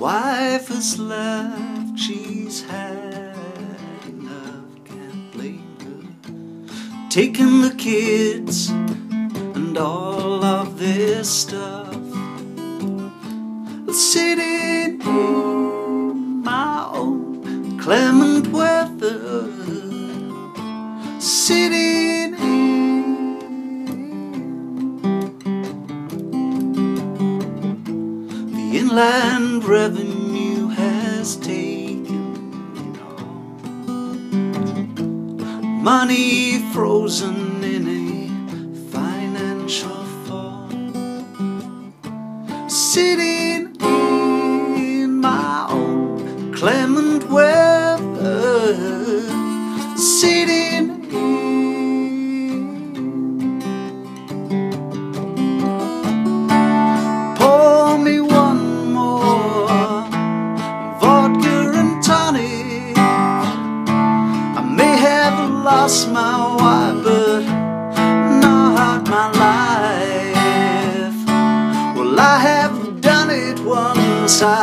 wife has left, she's had enough, can't blame her. Taking the kids and all of this stuff. Sitting in my own clement weather. Sitting inland revenue has taken. Money frozen in a financial fall. Sitting in my own clement weather. Sitting lost my wife, but not my life. Well, I have done it once, I,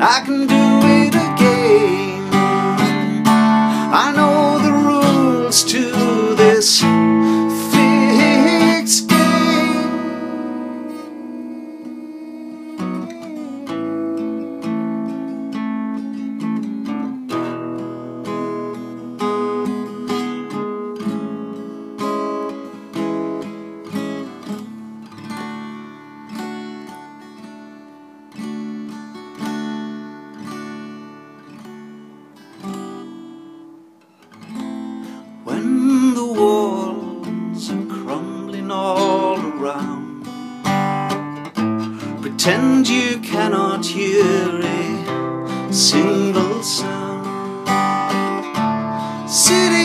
I can do it Pretend you cannot hear a single sound. City